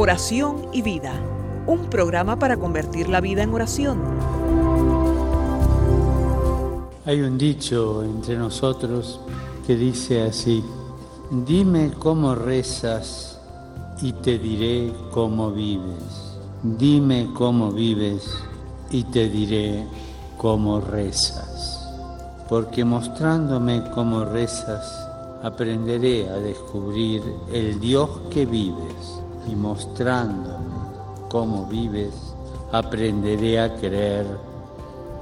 Oración y vida, un programa para convertir la vida en oración. Hay un dicho entre nosotros que dice así, dime cómo rezas y te diré cómo vives. Dime cómo vives y te diré cómo rezas. Porque mostrándome cómo rezas, aprenderé a descubrir el Dios que vives y mostrándome cómo vives, aprenderé a creer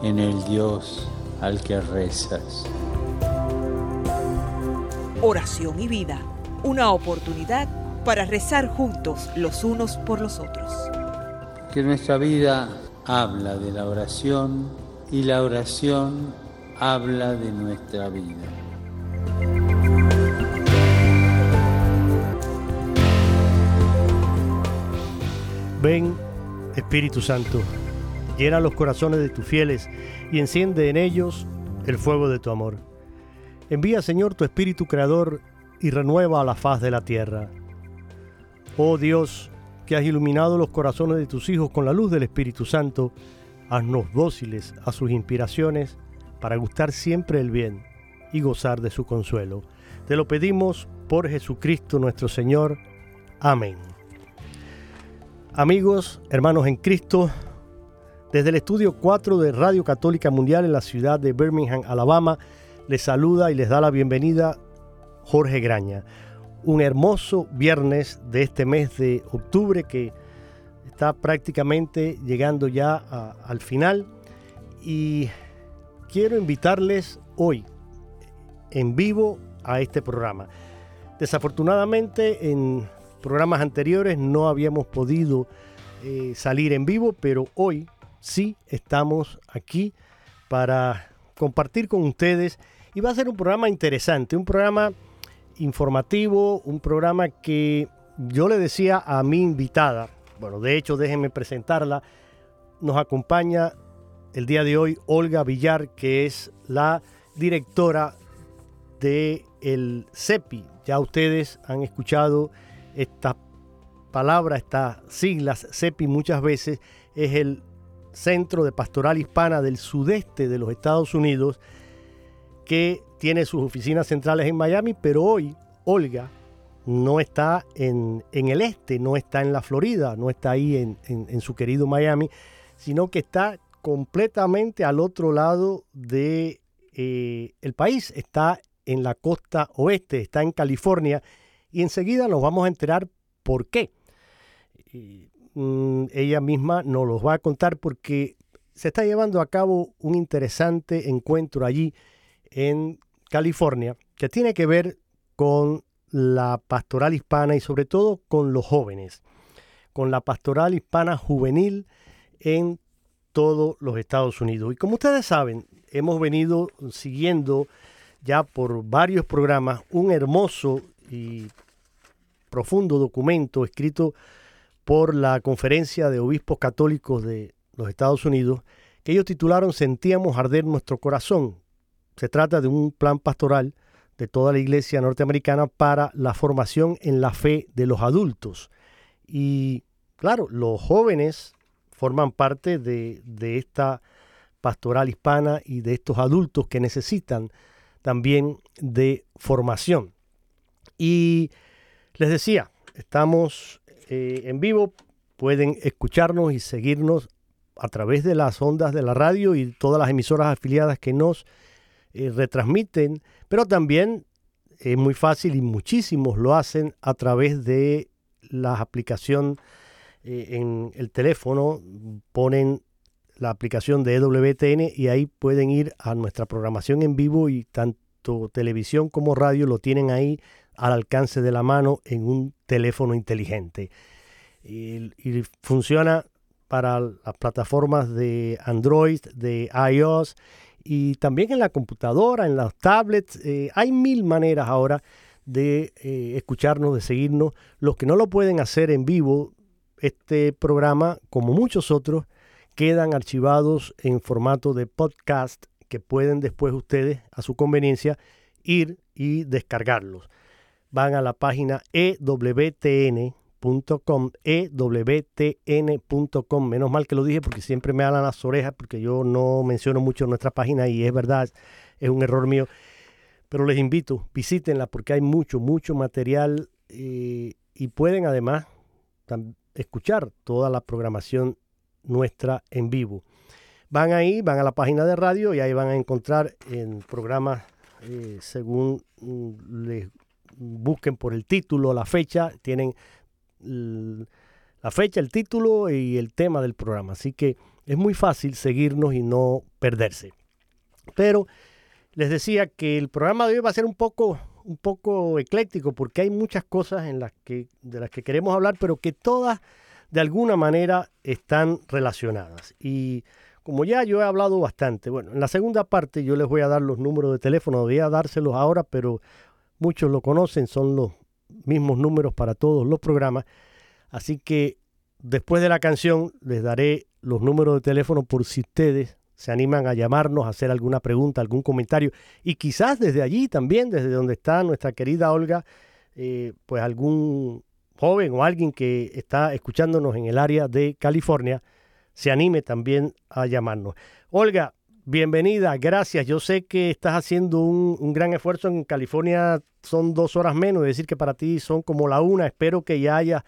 en el Dios al que rezas. Oración y vida, una oportunidad para rezar juntos los unos por los otros. Que nuestra vida habla de la oración y la oración habla de nuestra vida. Ven, Espíritu Santo, llena los corazones de tus fieles y enciende en ellos el fuego de tu amor. Envía, Señor, tu Espíritu Creador y renueva la faz de la tierra. Oh Dios, que has iluminado los corazones de tus hijos con la luz del Espíritu Santo, haznos dóciles a sus inspiraciones para gustar siempre el bien y gozar de su consuelo. Te lo pedimos por Jesucristo nuestro Señor. Amén. Amigos, hermanos en Cristo, desde el estudio 4 de Radio Católica Mundial en la ciudad de Birmingham, Alabama, les saluda y les da la bienvenida Jorge Graña. Un hermoso viernes de este mes de octubre que está prácticamente llegando ya al final y quiero invitarles hoy en vivo a este programa. Desafortunadamente en programas anteriores no habíamos podido eh, salir en vivo, pero hoy sí estamos aquí para compartir con ustedes y va a ser un programa interesante, un programa informativo, un programa que yo le decía a mi invitada, bueno, de hecho déjenme presentarla, nos acompaña el día de hoy Olga Villar, que es la directora de el CEPI. Ya ustedes han escuchado esta palabra, estas siglas, CEPI muchas veces es el Centro de Pastoral Hispana del Sudeste de los Estados Unidos, que tiene sus oficinas centrales en Miami, pero hoy Olga no está en, en el este, no está en la Florida, no está ahí en, en, su querido Miami, sino que está completamente al otro lado de eh, el país, está en la costa oeste, está en California, y enseguida nos vamos a enterar por qué. Mm, ella misma nos los va a contar porque se está llevando a cabo un interesante encuentro allí en California que tiene que ver con la pastoral hispana y sobre todo con los jóvenes, con la pastoral hispana juvenil en todos los Estados Unidos. Y como ustedes saben, hemos venido siguiendo ya por varios programas un hermoso y profundo documento escrito por la Conferencia de Obispos Católicos de los Estados Unidos, que ellos titularon Sentíamos arder nuestro corazón. Se trata de un plan pastoral de toda la iglesia norteamericana para la formación en la fe de los adultos. Y claro, los jóvenes forman parte de, esta pastoral hispana y de estos adultos que necesitan también de formación. Y les decía, estamos eh, en vivo, pueden escucharnos y seguirnos a través de las ondas de la radio y todas las emisoras afiliadas que nos eh, retransmiten, pero también es muy fácil y muchísimos lo hacen a través de la aplicación eh, en el teléfono, ponen la aplicación de EWTN y ahí pueden ir a nuestra programación en vivo y tanto televisión como radio lo tienen ahí al alcance de la mano en un teléfono inteligente. Y, y funciona para las plataformas de Android, de iOS y también en la computadora, en las tablets. Eh, hay mil maneras ahora de eh, escucharnos, de seguirnos. Los que no lo pueden hacer en vivo, este programa, como muchos otros, quedan archivados en formato de podcast que pueden después ustedes, a su conveniencia, ir y descargarlos. Van a la página ewtn.com, ewtn.com. Menos mal que lo dije porque siempre me alan las orejas porque yo no menciono mucho nuestra página y es verdad, es un error mío. Pero les invito, visítenla porque hay mucho, mucho material eh, y pueden además escuchar toda la programación nuestra en vivo. Van ahí, van a la página de radio y ahí van a encontrar en programas eh, según mm, les busquen por el título, la fecha, tienen la fecha, el título y el tema del programa. Así que es muy fácil seguirnos y no perderse. Pero les decía que el programa de hoy va a ser un poco, un poco ecléctico porque hay muchas cosas en las que, de las que queremos hablar, pero que todas de alguna manera están relacionadas. Y como ya yo he hablado bastante, bueno, en la segunda parte yo les voy a dar los números de teléfono, voy a dárselos ahora, pero muchos lo conocen, son los mismos números para todos los programas. Así que después de la canción les daré los números de teléfono por si ustedes se animan a llamarnos, a hacer alguna pregunta, algún comentario. Y quizás desde allí también, desde donde está nuestra querida Olga, eh, pues algún joven o alguien que está escuchándonos en el área de California, se anime también a llamarnos. Olga, bienvenida, gracias. Yo sé que estás haciendo un, gran esfuerzo en California, son dos horas menos, es decir, que para ti son como la una. Espero que ya hayas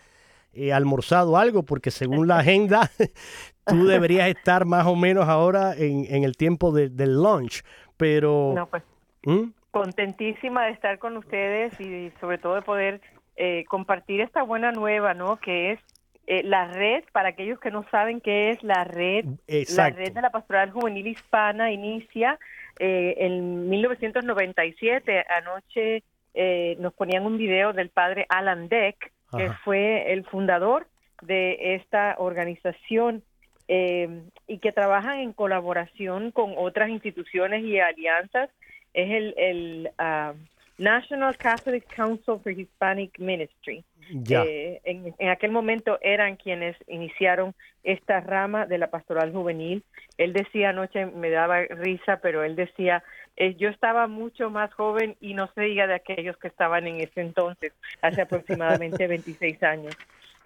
eh, almorzado algo, porque según la agenda, tú deberías estar más o menos ahora en, el tiempo del lunch. Pero. No, pues. ¿Mm? Contentísima de estar con ustedes y sobre todo de poder eh, compartir esta buena nueva, ¿no? Que es eh, la red, para aquellos que no saben qué es la red, la red de la Pastoral Juvenil Hispana inicia eh, en 1997. Anoche eh, nos ponían un video del padre Alan Deck, que fue el fundador de esta organización y que trabajan en colaboración con otras instituciones y alianzas. Es el, el ah, National Catholic Council for Hispanic Ministry. Eh, en, aquel momento eran quienes iniciaron esta rama de la pastoral juvenil. Él decía anoche, me daba risa, pero él decía, eh, yo estaba mucho más joven y no se diga de aquellos que estaban en ese entonces, hace aproximadamente 26 años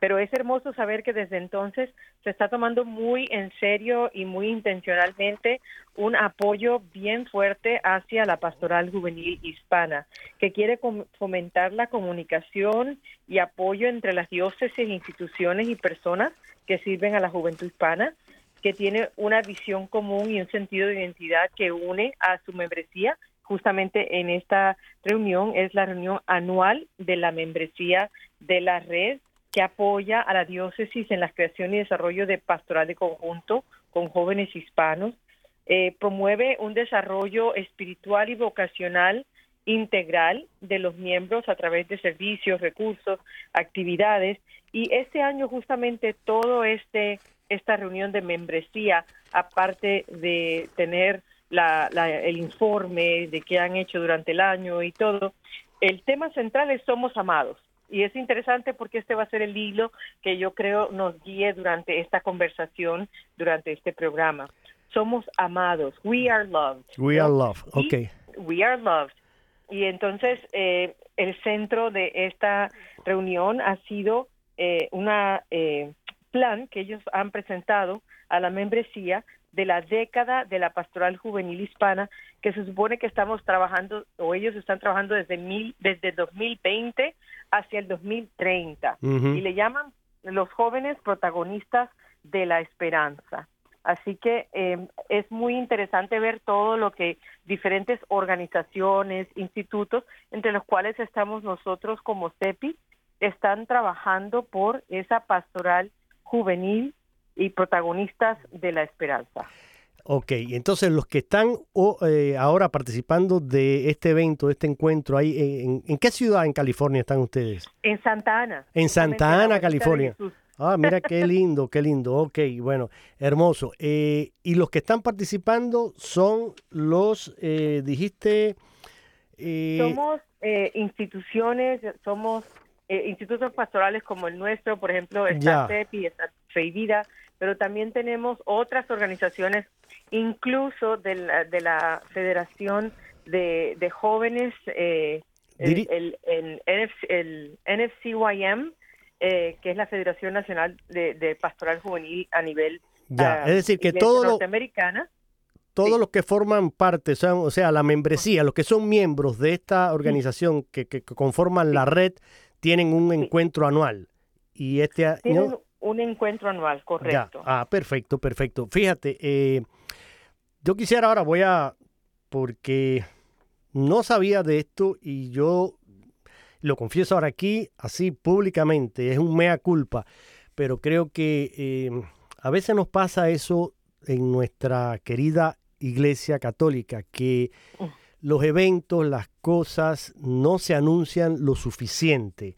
pero es hermoso saber que desde entonces se está tomando muy en serio y muy intencionalmente un apoyo bien fuerte hacia la pastoral juvenil hispana, que quiere fomentar la comunicación y apoyo entre las diócesis, instituciones y personas que sirven a la juventud hispana, que tiene una visión común y un sentido de identidad que une a su membresía. Justamente en esta reunión es la reunión anual de la membresía de la red que apoya a la diócesis en la creación y desarrollo de pastoral de conjunto con jóvenes hispanos, eh, promueve un desarrollo espiritual y vocacional integral de los miembros a través de servicios, recursos, actividades. Y este año justamente todo este esta reunión de membresía, aparte de tener el informe de qué han hecho durante el año y todo, el tema central es somos amados y es interesante porque este va a ser el hilo que yo creo nos guíe durante esta conversación, durante este programa. Somos amados. We are loved. We are loved. Ok. We are loved. Y entonces eh, el centro de esta reunión ha sido eh, una eh, plan que ellos han presentado a la membresía de la década de la pastoral juvenil hispana que se supone que estamos trabajando o ellos están trabajando desde mil, desde 2020 hacia el 2030 y le llaman los jóvenes protagonistas de la esperanza. Así que em, es muy interesante ver todo lo que diferentes organizaciones, institutos, entre los cuales estamos nosotros como CEPI, están trabajando por esa pastoral juvenil y protagonistas de la esperanza. Ok, entonces los que están eh, ahora participando de este evento, de este encuentro, ahí, en, qué ciudad en California están ustedes? En Santa Ana. En Santa Ana, California. Ah, mira qué lindo, qué lindo. Ok, bueno, hermoso. Eh, y los que están participando son los, eh, dijiste... Eh, somos instituciones, somos institutos pastorales como el nuestro, por ejemplo, está CEPI, está Vida, pero también tenemos otras organizaciones, incluso de la, de la Federación de, de Jóvenes, el, el, el NFCYM, eh, que es la Federación Nacional de, Pastoral Juvenil a nivel ya, es decir, que todos norteamericana. todos los que forman parte, o sea, la membresía, los que son miembros de esta organización que, conforman la red, tienen un encuentro anual. Y este año... Tienen un encuentro anual, correcto. Ah, perfecto, perfecto. Fíjate, eh, yo quisiera ahora, voy a, porque no sabía de esto y yo lo confieso ahora aquí, así públicamente, es un mea culpa, pero creo que em, a veces nos pasa eso en nuestra querida Iglesia Católica, que. Los eventos, las cosas no se anuncian lo suficiente.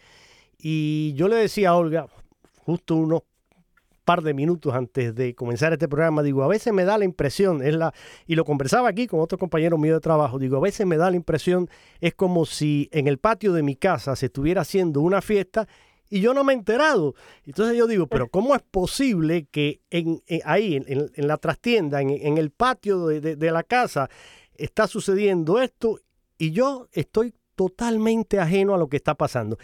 Y yo le decía a Olga, justo unos par de minutos antes de comenzar este programa, digo, a veces me da la impresión, es la, y lo conversaba aquí con otro compañero mío de trabajo, digo, a veces me da la impresión, es como si en el patio de mi casa se estuviera haciendo una fiesta y yo no me he enterado. Entonces yo digo, pero ¿cómo es posible que en, ahí, en, la trastienda, en, el patio de la casa, está sucediendo esto y yo estoy totalmente ajeno a lo que está pasando?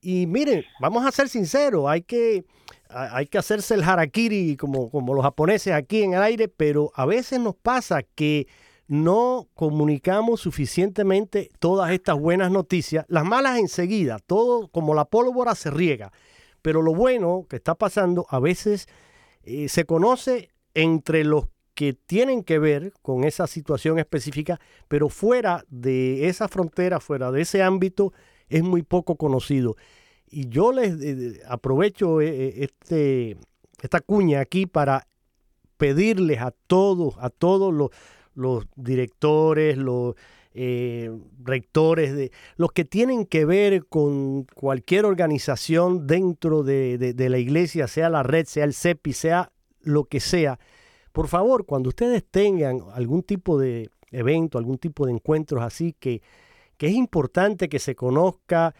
Y miren, vamos a ser sinceros, hay que hay que hacerse el harakiri como, como los japoneses aquí en el aire, pero a veces nos pasa que no comunicamos suficientemente todas estas buenas noticias. Las malas enseguida, todo como la pólvora se riega. Pero lo bueno que está pasando a veces eh, se conoce entre los que tienen que ver con esa situación específica, pero fuera de esa frontera, fuera de ese ámbito, es muy poco conocido. Y yo les aprovecho eh, eh, este, esta cuña aquí para pedirles a todos, a todos los, directores, los eh, rectores, de, los que tienen que ver con cualquier organización dentro de, la iglesia, sea la red, sea el CEPI, sea lo que sea, por favor, cuando ustedes tengan algún tipo de evento, algún tipo de encuentros así que, que es importante que se conozca,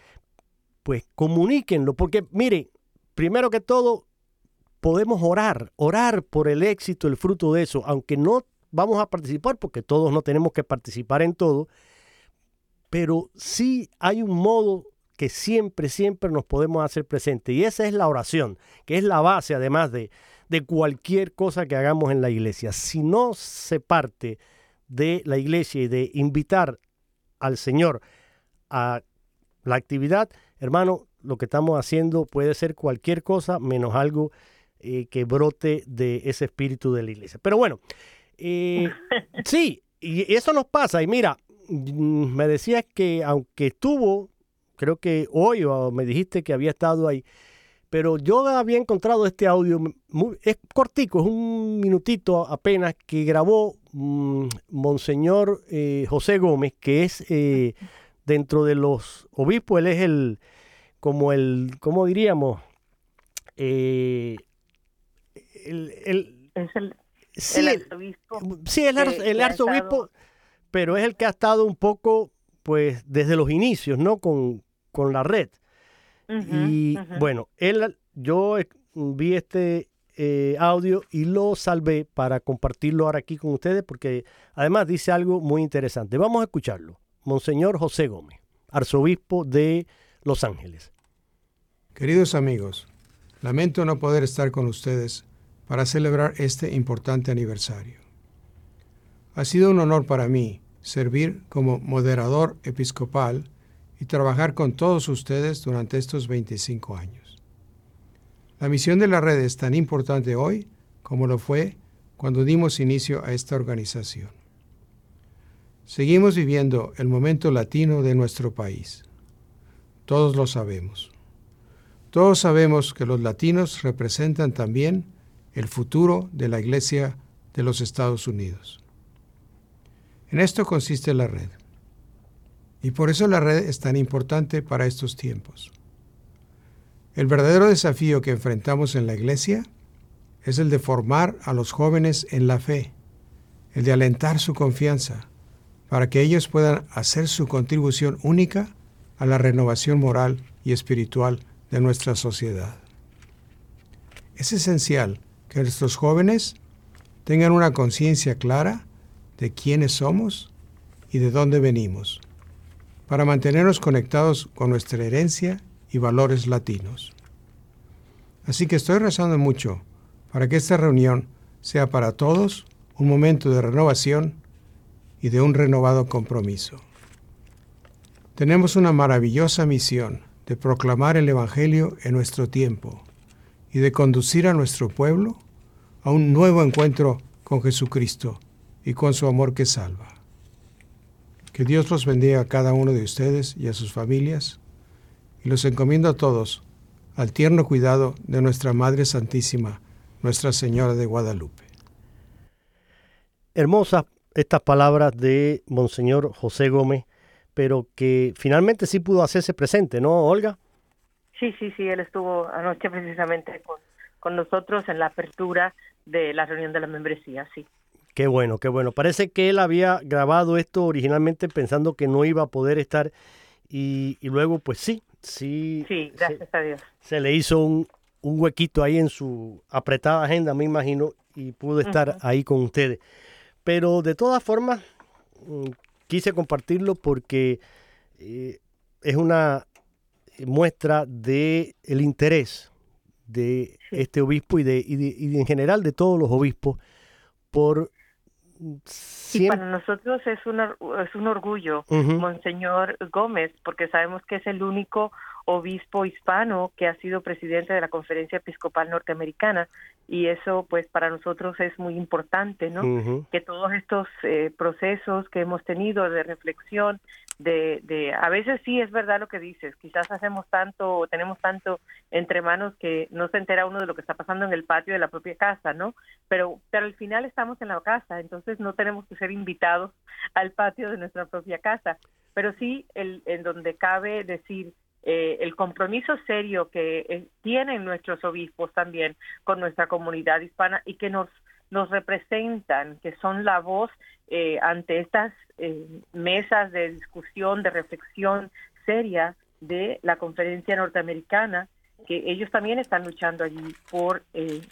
pues comuníquenlo, porque mire, primero que todo, podemos orar, orar por el éxito, el fruto de eso, aunque no vamos a participar, porque todos no tenemos que participar en todo, pero sí hay un modo que siempre, siempre nos podemos hacer presente, y esa es la oración, que es la base además de, de cualquier cosa que hagamos en la iglesia. Si no se parte de la iglesia y de invitar al Señor a la actividad, hermano, lo que estamos haciendo puede ser cualquier cosa menos algo eh, que brote de ese espíritu de la iglesia. Pero bueno, eh, sí, y eso nos pasa. Y mira, mm, me decías que aunque estuvo, creo que hoy o me dijiste que había estado ahí, pero yo había encontrado este audio, es cortico, es un minutito apenas, que grabó mm, Monseñor eh, José Gómez, que es dentro de los obispos, él es el, como el, ¿cómo diríamos? Eh, el, es el, sí, arzobispo. Sí, el, el arzobispo, pero es el que ha estado un poco, pues, desde los inicios, ¿no? Con, con la red. Y bueno, él, yo vi este eh, audio y lo salvé para compartirlo ahora aquí con ustedes porque además dice algo muy interesante. Vamos a escucharlo. Monseñor José Gómez, arzobispo de Los Ángeles. Queridos amigos, lamento no poder estar con ustedes para celebrar este importante aniversario. Ha sido un honor para mí servir como moderador episcopal y trabajar con todos ustedes durante estos 25 años. La misión de la red es tan importante hoy como lo fue cuando dimos inicio a esta organización. Seguimos viviendo el momento latino de nuestro país. Todos lo sabemos. Todos sabemos que los latinos representan también el futuro de la Iglesia de los Estados Unidos. En esto consiste la red. Y por eso la red es tan importante para estos tiempos. El verdadero desafío que enfrentamos en la iglesia es el de formar a los jóvenes en la fe, el de alentar su confianza, para que ellos puedan hacer su contribución única a la renovación moral y espiritual de nuestra sociedad. Es esencial que nuestros jóvenes tengan una conciencia clara de quiénes somos y de dónde venimos, para mantenernos conectados con nuestra herencia y valores latinos. Así que estoy rezando mucho para que esta reunión sea para todos un momento de renovación y de un renovado compromiso. Tenemos una maravillosa misión de proclamar el Evangelio en nuestro tiempo y de conducir a nuestro pueblo a un nuevo encuentro con Jesucristo y con su amor que salva. Que Dios los bendiga a cada uno de ustedes y a sus familias y los encomiendo a todos al tierno cuidado de nuestra Madre Santísima, Nuestra Señora de Guadalupe. Hermosas estas palabras de Monseñor José Gómez, pero que finalmente sí pudo hacerse presente, ¿no, Olga? Sí, sí, sí, él estuvo anoche precisamente con, con nosotros en la apertura de la reunión de la membresía, sí. Qué bueno, qué bueno. Parece que él había grabado esto originalmente pensando que no iba a poder estar y, y luego pues sí, sí. Sí, gracias a Dios. Se le hizo un, un, huequito ahí en su apretada agenda, me imagino, y pudo estar uh -huh. ahí con ustedes. Pero de todas formas, mm, quise compartirlo porque eh, es una muestra de el interés de sí. este obispo y de, y de, y de en general de todos los obispos por Sí, para nosotros es, una, es un orgullo, uh -huh. Monseñor Gómez, porque sabemos que es el único obispo hispano que ha sido presidente de la Conferencia Episcopal Norteamericana y eso pues para nosotros es muy importante, ¿no? Uh -huh. Que todos estos eh, procesos que hemos tenido de reflexión, de, de a veces sí es verdad lo que dices, quizás hacemos tanto o tenemos tanto entre manos que no se entera uno de lo que está pasando en el patio de la propia casa, ¿no? Pero pero al final estamos en la casa, entonces no tenemos que ser invitados al patio de nuestra propia casa, pero sí el en donde cabe decir eh, el compromiso serio que eh, tienen nuestros obispos también con nuestra comunidad hispana y que nos nos representan, que son la voz eh, ante estas eh, mesas de discusión, de reflexión seria de la conferencia norteamericana, que ellos también están luchando allí por eh,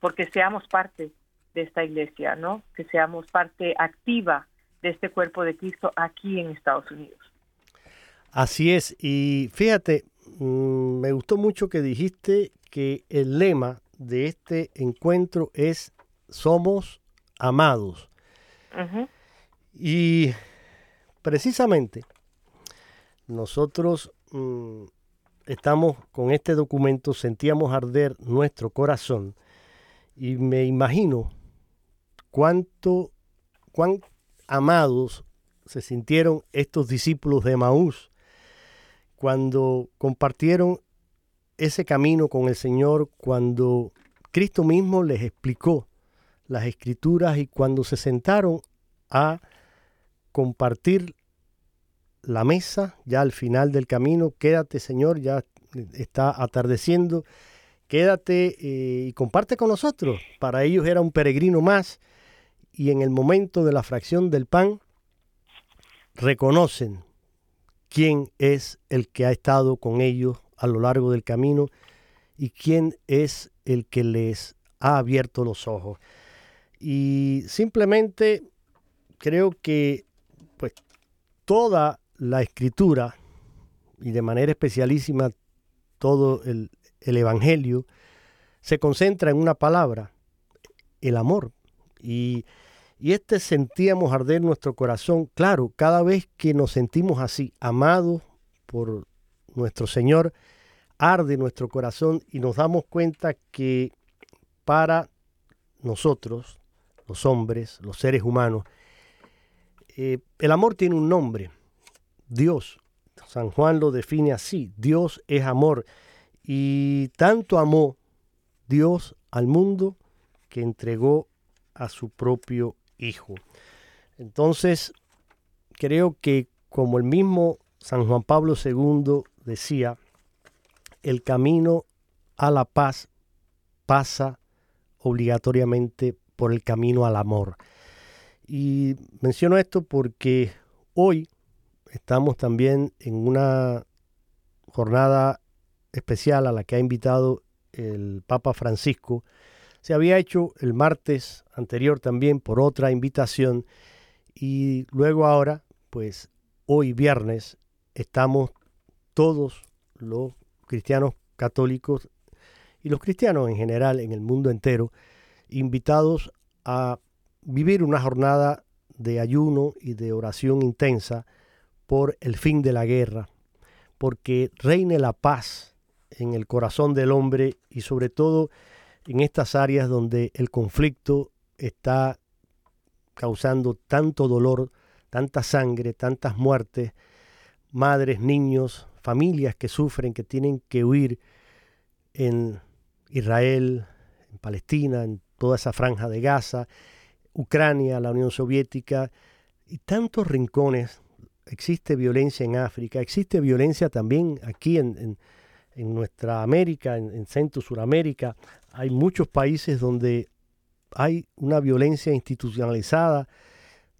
porque seamos parte de esta iglesia, ¿no? Que seamos parte activa de este cuerpo de Cristo aquí en Estados Unidos. Así es, y fíjate, mmm, me gustó mucho que dijiste que el lema de este encuentro es somos amados. Uh -huh. Y precisamente nosotros mmm, estamos con este documento, sentíamos arder nuestro corazón y me imagino cuánto, cuán amados se sintieron estos discípulos de Maús cuando compartieron ese camino con el Señor, cuando Cristo mismo les explicó las escrituras y cuando se sentaron a compartir la mesa, ya al final del camino, quédate Señor, ya está atardeciendo, quédate eh, y comparte con nosotros. Para ellos era un peregrino más y en el momento de la fracción del pan reconocen quién es el que ha estado con ellos a lo largo del camino y quién es el que les ha abierto los ojos. Y simplemente creo que pues toda la escritura y de manera especialísima todo el, el Evangelio se concentra en una palabra, el amor. Y, y este sentíamos arder nuestro corazón. Claro, cada vez que nos sentimos así, amados por nuestro Señor, arde nuestro corazón y nos damos cuenta que para nosotros, los hombres, los seres humanos, eh, el amor tiene un nombre, Dios. San Juan lo define así, Dios es amor. Y tanto amó Dios al mundo que entregó a su propio Hijo. Entonces, creo que como el mismo San Juan Pablo II decía, el camino a la paz pasa obligatoriamente por el camino al amor. Y menciono esto porque hoy estamos también en una jornada especial a la que ha invitado el Papa Francisco. Se había hecho el martes anterior también por otra invitación y luego ahora, pues hoy viernes, estamos todos los cristianos católicos y los cristianos en general en el mundo entero invitados a vivir una jornada de ayuno y de oración intensa por el fin de la guerra, porque reine la paz en el corazón del hombre y sobre todo en estas áreas donde el conflicto está causando tanto dolor, tanta sangre, tantas muertes, madres, niños, familias que sufren, que tienen que huir en Israel, en Palestina, en toda esa franja de Gaza, Ucrania, la Unión Soviética y tantos rincones. Existe violencia en África, existe violencia también aquí en, nuestra América, en, en Centro Suramérica. Hay muchos países donde hay una violencia institucionalizada,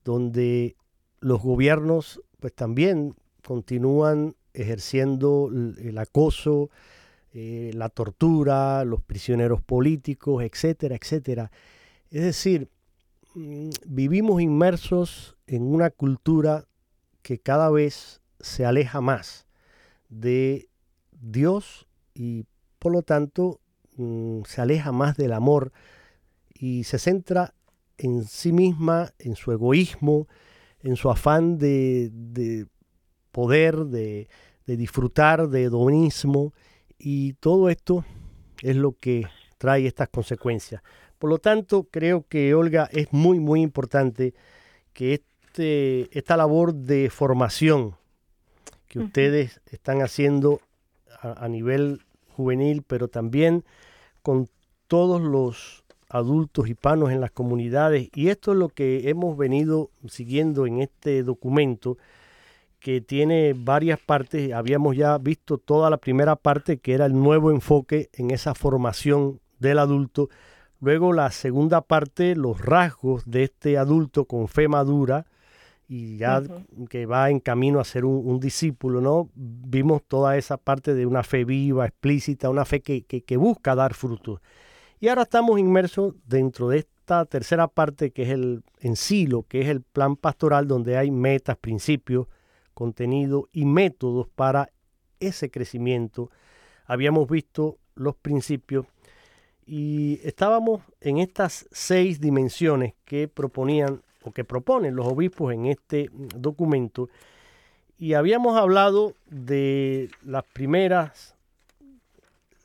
donde los gobiernos pues también continúan ejerciendo el acoso, eh, la tortura, los prisioneros políticos, etcétera, etcétera. Es decir, mm, vivimos inmersos en una cultura que cada vez se aleja más de Dios y por lo tanto mm, se aleja más del amor y se centra en sí misma, en su egoísmo, en su afán de, poder, de, de disfrutar, de hedonismo y todo esto es lo que trae estas consecuencias. Por lo tanto, creo que Olga es muy, muy importante que este, esta labor de formación que ustedes están haciendo a, a, nivel juvenil, pero también con todos los adultos hispanos en las comunidades, y esto es lo que hemos venido siguiendo en este documento, que tiene varias partes. Habíamos ya visto toda la primera parte, que era el nuevo enfoque en esa formación del adulto. Luego la segunda parte, los rasgos de este adulto con fe madura y ya que va en camino a ser un, discípulo, ¿no? Vimos toda esa parte de una fe viva, explícita, una fe que, que, que busca dar frutos. Y ahora estamos inmersos dentro de esta tercera parte que es el en sí lo que es el plan pastoral donde hay metas, principios, contenido y métodos para ese crecimiento. Habíamos visto los principios y estábamos en estas seis dimensiones que proponían o que proponen los obispos en este documento. Y habíamos hablado de las primeras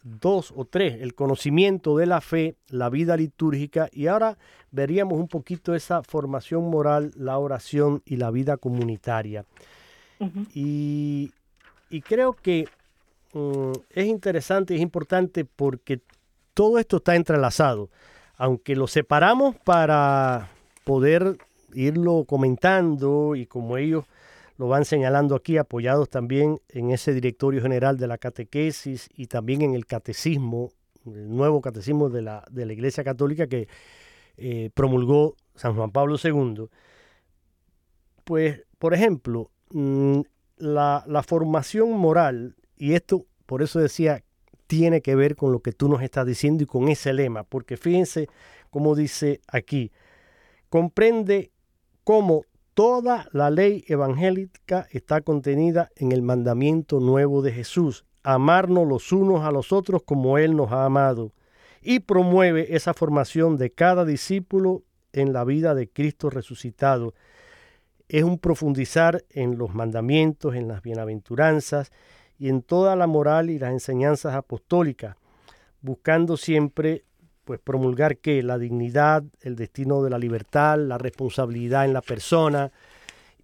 dos o tres, el conocimiento de la fe, la vida litúrgica y ahora veríamos un poquito esa formación moral, la oración y la vida comunitaria. Y, creo que mm, es interesante, es importante porque todo esto está entrelazado. Aunque lo separamos para poder irlo comentando y como ellos lo van señalando aquí, apoyados también en ese directorio general de la catequesis y también en el catecismo, el nuevo catecismo de la, de la Iglesia Católica que eh, promulgó San Juan Pablo II. Pues, por ejemplo, Mm, la, la formación moral, y esto por eso decía, tiene que ver con lo que tú nos estás diciendo y con ese lema, porque fíjense cómo dice aquí, comprende cómo toda la ley evangélica está contenida en el mandamiento nuevo de Jesús, amarnos los unos a los otros como Él nos ha amado, y promueve esa formación de cada discípulo en la vida de Cristo resucitado, es un profundizar en los mandamientos, en las bienaventuranzas y en toda la moral y las enseñanzas apostólicas, buscando siempre pues promulgar que la dignidad, el destino de la libertad, la responsabilidad en la persona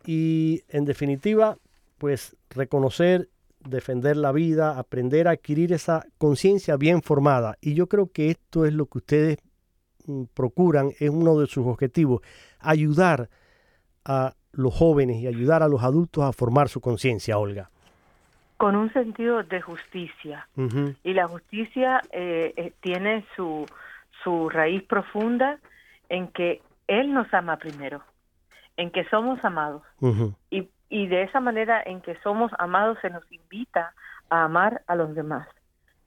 y en definitiva pues reconocer, defender la vida, aprender a adquirir esa conciencia bien formada y yo creo que esto es lo que ustedes mm, procuran, es uno de sus objetivos, ayudar a los jóvenes y ayudar a los adultos a formar su conciencia, Olga. con un sentido de justicia. Y la justicia eh, eh, tiene su, su raíz profunda en que Él nos ama primero, en que somos amados. y, y de esa manera en que somos amados se nos invita a amar a los demás.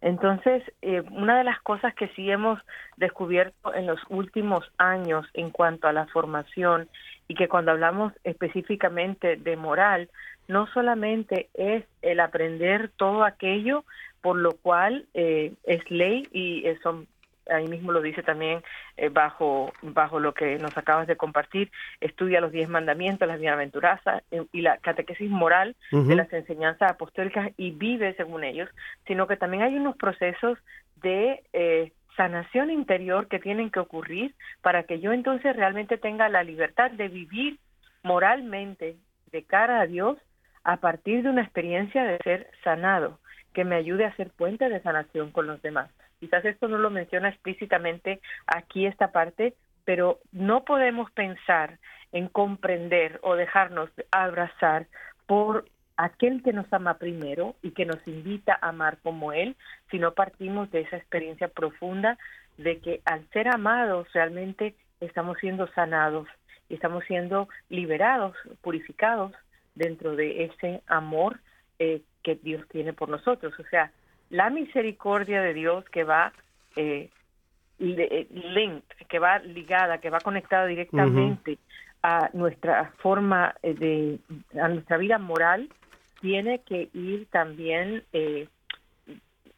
Entonces, eh, una de las cosas que sí hemos descubierto en los últimos años en cuanto a la formación y que cuando hablamos específicamente de moral, no solamente es el aprender todo aquello por lo cual eh, es ley y son ahí mismo lo dice también eh, bajo bajo lo que nos acabas de compartir, estudia los diez mandamientos, las bienaventuranzas eh, y la catequesis moral de las enseñanzas apostólicas y vive según ellos, sino que también hay unos procesos de eh, sanación interior que tienen que ocurrir para que yo entonces realmente tenga la libertad de vivir moralmente de cara a Dios a partir de una experiencia de ser sanado, que me ayude a ser puente de sanación con los demás. Quizás esto no lo menciona explícitamente aquí esta parte, pero no podemos pensar en comprender o dejarnos abrazar por aquel que nos ama primero y que nos invita a amar como Él, si no partimos de esa experiencia profunda de que al ser amados realmente estamos siendo sanados y estamos siendo liberados, purificados dentro de ese amor eh, que Dios tiene por nosotros. O sea, la misericordia de Dios que va eh, eh, linked, que va ligada, que va conectada directamente a nuestra forma eh, de, a nuestra vida moral, tiene que ir también,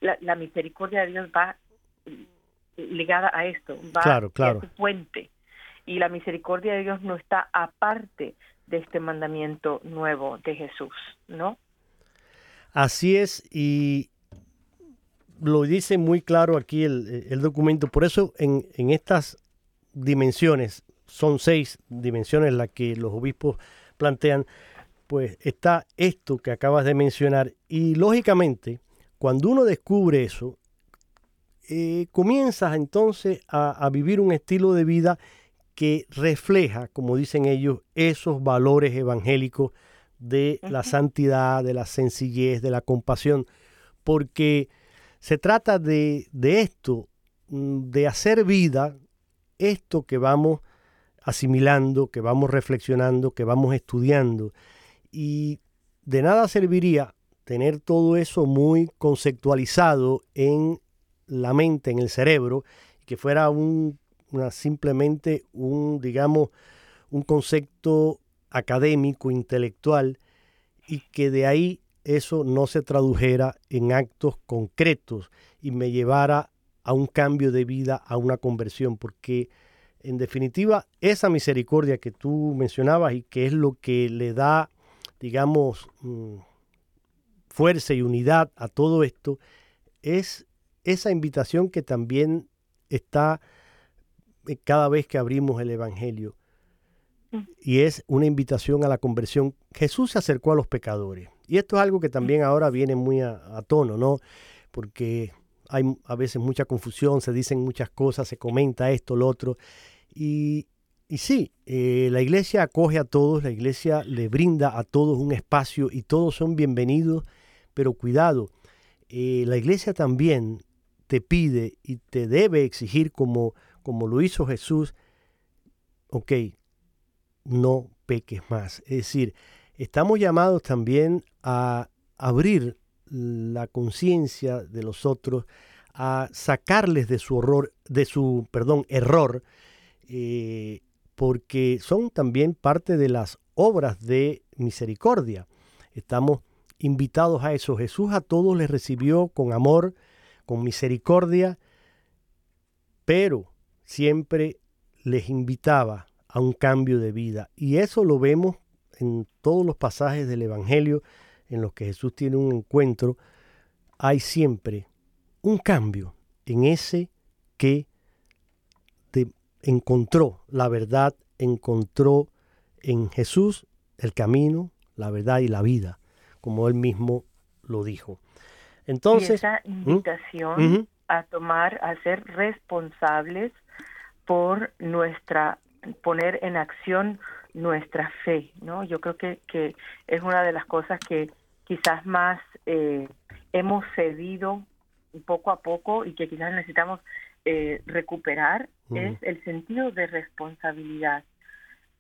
la, misericordia de Dios va ligada a esto, va claro, claro. a su puente. Y la misericordia de Dios no está aparte de este mandamiento nuevo de Jesús, ¿no? Así es, y, lo dice muy claro aquí el, documento. Por eso en, estas dimensiones, son seis dimensiones las que los obispos plantean, pues está esto que acabas de mencionar. Y lógicamente, cuando uno descubre eso, eh, comienzas entonces a, vivir un estilo de vida que refleja, como dicen ellos, esos valores evangélicos de la santidad, de la sencillez, de la compasión, porque se trata de, esto, mm, de hacer vida esto que vamos asimilando, que vamos reflexionando, que vamos estudiando. Y de nada serviría tener todo eso muy conceptualizado en la mente, en el cerebro, que fuera un, una, simplemente un, digamos, un concepto académico, intelectual, y que de ahí eso no se tradujera en actos concretos y me llevara a un cambio de vida, a una conversión, porque en definitiva esa misericordia que tú mencionabas y que es lo que le da, digamos, mm, fuerza y unidad a todo esto, es esa invitación que también está eh, cada vez que abrimos el Evangelio. Mm. Y es una invitación a la conversión. Jesús se acercó a los pecadores. Y esto es algo que también ahora viene muy a, tono, ¿no? Porque hay a veces mucha confusión, se dicen muchas cosas, se comenta esto, lo otro. Y, y sí, eh, la iglesia acoge a todos, la iglesia le brinda a todos un espacio y todos son bienvenidos, pero cuidado, eh, la iglesia también te pide y te debe exigir como, como lo hizo Jesús, ok, no peques más. Es decir, estamos llamados también a abrir la conciencia de los otros, a sacarles de su horror, de su, perdón, error, eh, porque son también parte de las obras de misericordia. Estamos invitados a eso. Jesús a todos les recibió con amor, con misericordia, pero siempre les invitaba a un cambio de vida. Y eso lo vemos en todos los pasajes del Evangelio en los que Jesús tiene un encuentro, hay siempre un cambio en ese que encontró la verdad, encontró en Jesús el camino, la verdad y la vida, como él mismo lo dijo. Entonces, y esa ¿Mm? invitación a tomar, a ser responsables por nuestra, poner en acción nuestra fe, ¿no? Yo creo que, que es una de las cosas que quizás más eh, hemos cedido poco a poco y que quizás necesitamos eh, recuperar es el sentido de responsabilidad.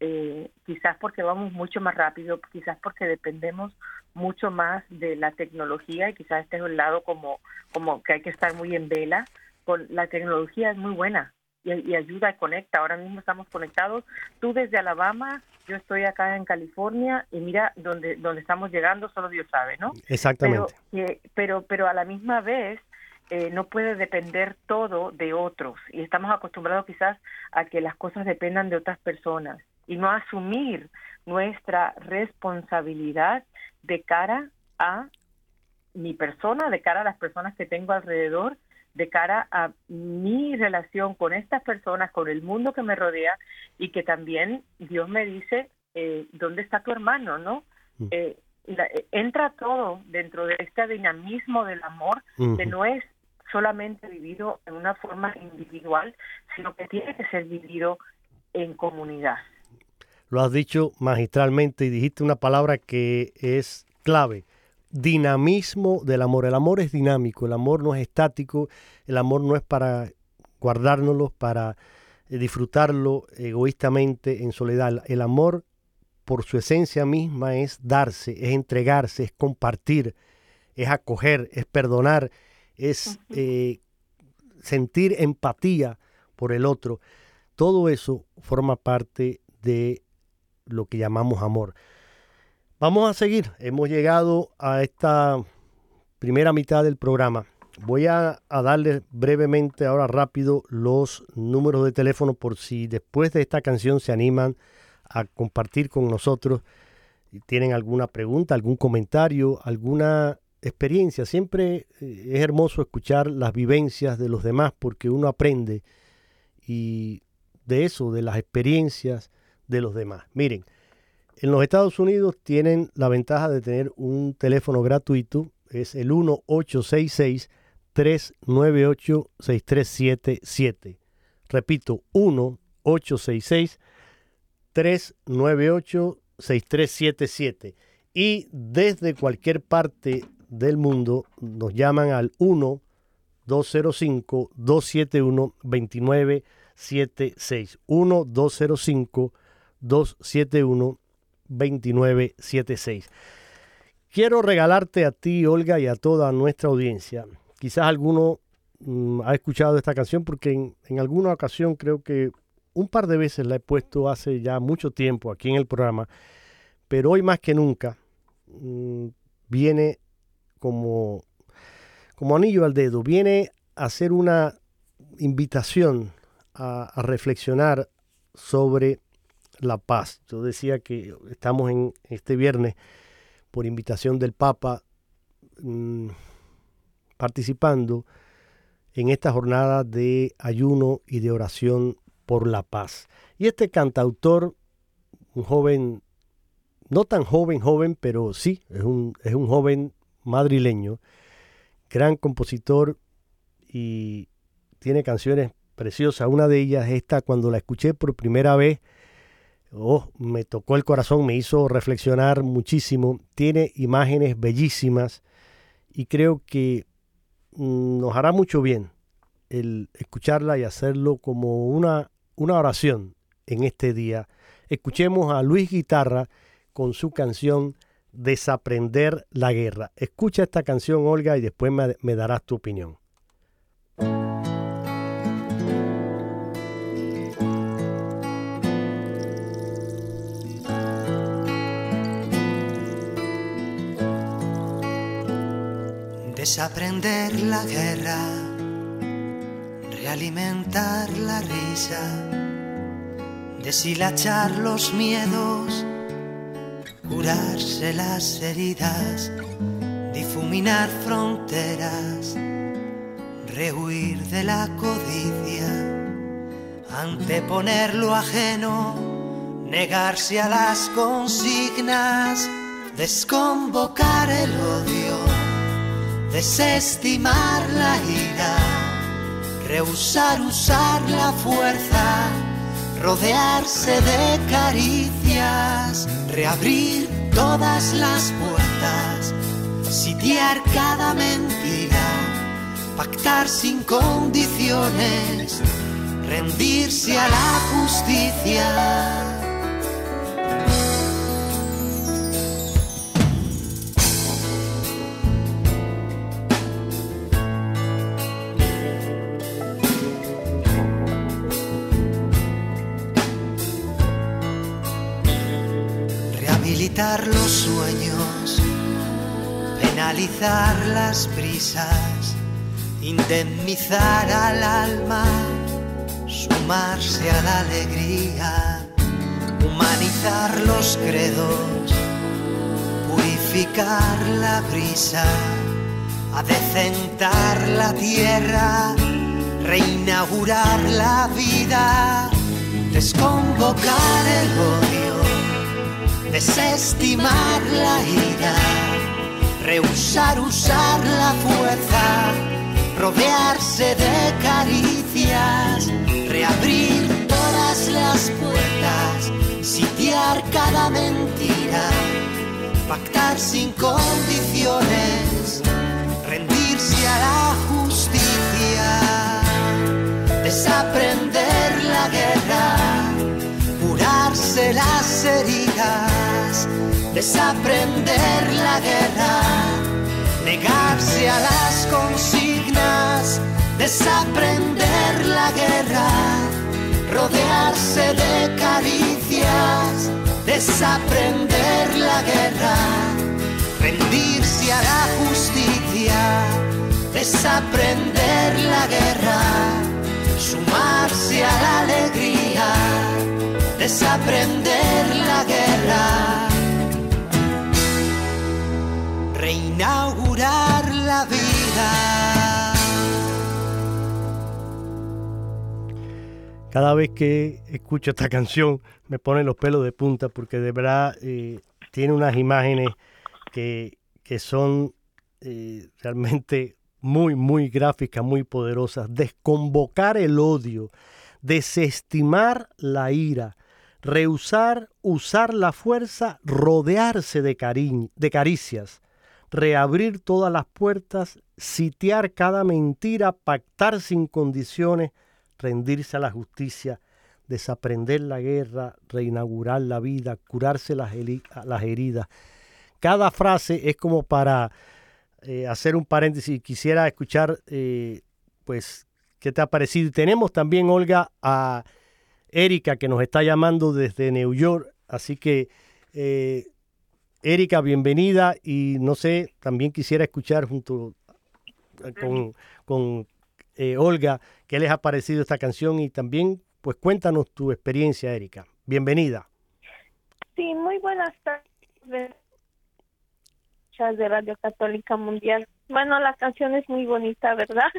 Eh, quizás porque vamos mucho más rápido, quizás porque dependemos mucho más de la tecnología y quizás este es un lado como, como que hay que estar muy en vela. Con, la tecnología es muy buena y, y ayuda y conecta. Ahora mismo estamos conectados. Tú desde Alabama, yo estoy acá en California y mira donde, donde estamos llegando, solo Dios sabe, ¿no? Exactamente. Pero, pero, pero a la misma vez eh, no puede depender todo de otros y estamos acostumbrados quizás a que las cosas dependan de otras personas y no asumir nuestra responsabilidad de cara a mi persona, de cara a las personas que tengo alrededor, de cara a mi relación con estas personas, con el mundo que me rodea y que también Dios me dice, eh, ¿dónde está tu hermano? ¿No? Mm. Eh, entra todo dentro de este dinamismo del amor, que no es solamente vivido en una forma individual, sino que tiene que ser vivido en comunidad. Lo has dicho magistralmente y dijiste una palabra que es clave. Dinamismo del amor. El amor es dinámico, el amor no es estático, el amor no es para guardárnoslo, para eh, disfrutarlo egoístamente en soledad. El amor por su esencia misma es darse, es entregarse, es compartir, es acoger, es perdonar, es eh, sentir empatía por el otro. Todo eso forma parte de lo que llamamos amor. Vamos a seguir. Hemos llegado a esta primera mitad del programa. Voy a, darles brevemente, ahora rápido, los números de teléfono por si después de esta canción se animan a compartir con nosotros. Tienen alguna pregunta, algún comentario, alguna experiencia. Siempre eh, es hermoso escuchar las vivencias de los demás porque uno aprende y de eso, de las experiencias de los demás. Miren, en los Estados Unidos tienen la ventaja de tener un teléfono gratuito, es el 1-866-398-6377. Repito, 1-866-398-6377. Y desde cualquier parte del mundo nos llaman al 1 205 271 2976 1 205 271 2976 Quiero regalarte a ti, Olga, y a toda nuestra audiencia. Quizás alguno mm, ha escuchado esta canción porque en, alguna ocasión creo que un par de veces la he puesto hace ya mucho tiempo aquí en el programa, pero hoy más que nunca mm, viene como, como anillo al dedo, viene a ser una invitación a, reflexionar sobre la paz. Yo decía que estamos en este viernes por invitación del Papa mm, participando en esta jornada de ayuno y de oración por la paz. Y este cantautor, un joven, no tan joven, joven, pero sí, es un, es un joven madrileño, gran compositor y tiene canciones preciosas. Una de ellas, esta, cuando la escuché por primera vez, oh, me tocó el corazón, me hizo reflexionar muchísimo. Tiene imágenes bellísimas y creo que mm, nos hará mucho bien el escucharla y hacerlo como una, una oración en este día. Escuchemos a Luis Guitarra con su canción Desaprender la guerra. Escucha esta canción, Olga, y después me, darás tu opinión. Desaprender la guerra, realimentar la risa, deshilachar los miedos curarse las heridas, difuminar fronteras, rehuir de la codicia, anteponer lo ajeno, negarse a las consignas, desconvocar el odio, desestimar la ira, rehusar usar la fuerza rodearse de caricias, reabrir todas las puertas, sitiar cada mentira, pactar sin condiciones, rendirse a la justicia. Los sueños, penalizar las prisas, indemnizar al alma, sumarse a la alegría, humanizar los credos, purificar la brisa, adecentar la tierra, reinaugurar la vida, desconvocar el odio desestimar la ira, rehusar usar la fuerza, rodearse de caricias, reabrir todas las puertas, sitiar cada mentira, pactar sin condiciones, rendirse a la justicia, desaprender la guerra las heridas, desaprender la guerra, negarse a las consignas, desaprender la guerra, rodearse de caricias, desaprender la guerra, rendirse a la justicia, desaprender la guerra, sumarse a la alegría desaprender la guerra, reinaugurar la vida. Cada vez que escucho esta canción me pone los pelos de punta porque de verdad eh, tiene unas imágenes que, son eh, realmente muy, muy gráficas, muy poderosas. Desconvocar el odio, desestimar la ira, rehusar usar la fuerza, rodearse de, de caricias, reabrir todas las puertas, sitiar cada mentira, pactar sin condiciones, rendirse a la justicia, desaprender la guerra, reinaugurar la vida, curarse las, las heridas. Cada frase es como para eh, hacer un paréntesis. Quisiera escuchar, eh, pues, qué te ha parecido. Y tenemos también, Olga, a Erika que nos está llamando desde New York. Así que, eh, Erika, bienvenida y no sé, también quisiera escuchar junto con, con eh, Olga qué les ha parecido esta canción y también, pues cuéntanos tu experiencia, Erika. Bienvenida. Sí, muy buenas tardes de Radio Católica Mundial. Bueno, la canción es muy bonita, ¿verdad?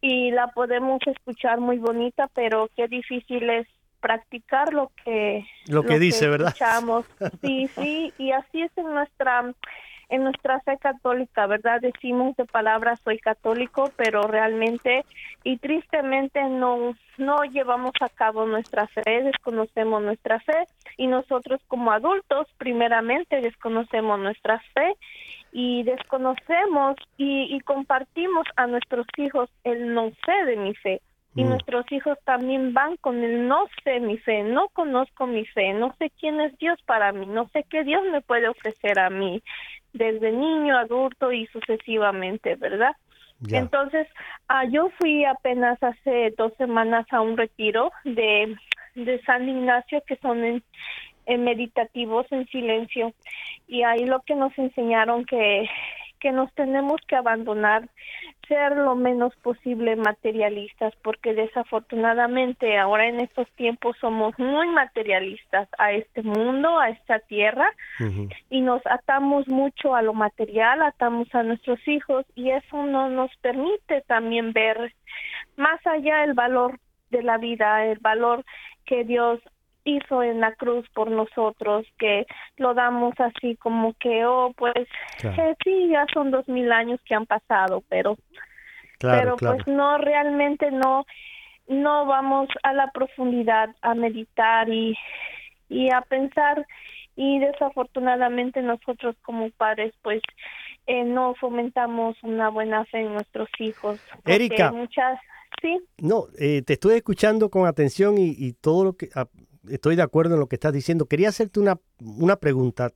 Y la podemos escuchar muy bonita, pero qué difícil es practicar lo que lo que dice, ¿verdad? Sí, sí, y así es en nuestra en nuestra fe católica, ¿verdad? Decimos de palabra soy católico, pero realmente y tristemente no no llevamos a cabo nuestra fe, desconocemos nuestra fe y nosotros como adultos primeramente desconocemos nuestra fe y desconocemos y, y compartimos a nuestros hijos el no sé de mi fe y mm. nuestros hijos también van con el no sé mi fe, no conozco mi fe, no sé quién es Dios para mí, no sé qué Dios me puede ofrecer a mí, desde niño, adulto y sucesivamente, ¿verdad? Entonces, ah, yo fui apenas hace dos semanas a un retiro de, de San Ignacio que son en, en meditativos en silencio y ahí lo que nos enseñaron que que nos tenemos que abandonar, ser lo menos posible materialistas, porque desafortunadamente ahora en estos tiempos somos muy materialistas a este mundo, a esta tierra, y nos atamos mucho a lo material, atamos a nuestros hijos, y eso no nos permite también ver más allá el valor de la vida, el valor que Dios hizo en la cruz por nosotros, que lo damos así como que, oh, pues sí, ya son dos mil años que han pasado, pero, pero pues no, realmente no, no vamos a la profundidad a meditar y, y a pensar y desafortunadamente nosotros como padres pues eh, no fomentamos una buena fe en nuestros hijos. Erika. Muchas, sí, No, eh, te estoy escuchando con atención y, y todo lo que estoy de acuerdo en lo que estás diciendo. Quería hacerte una, una pregunta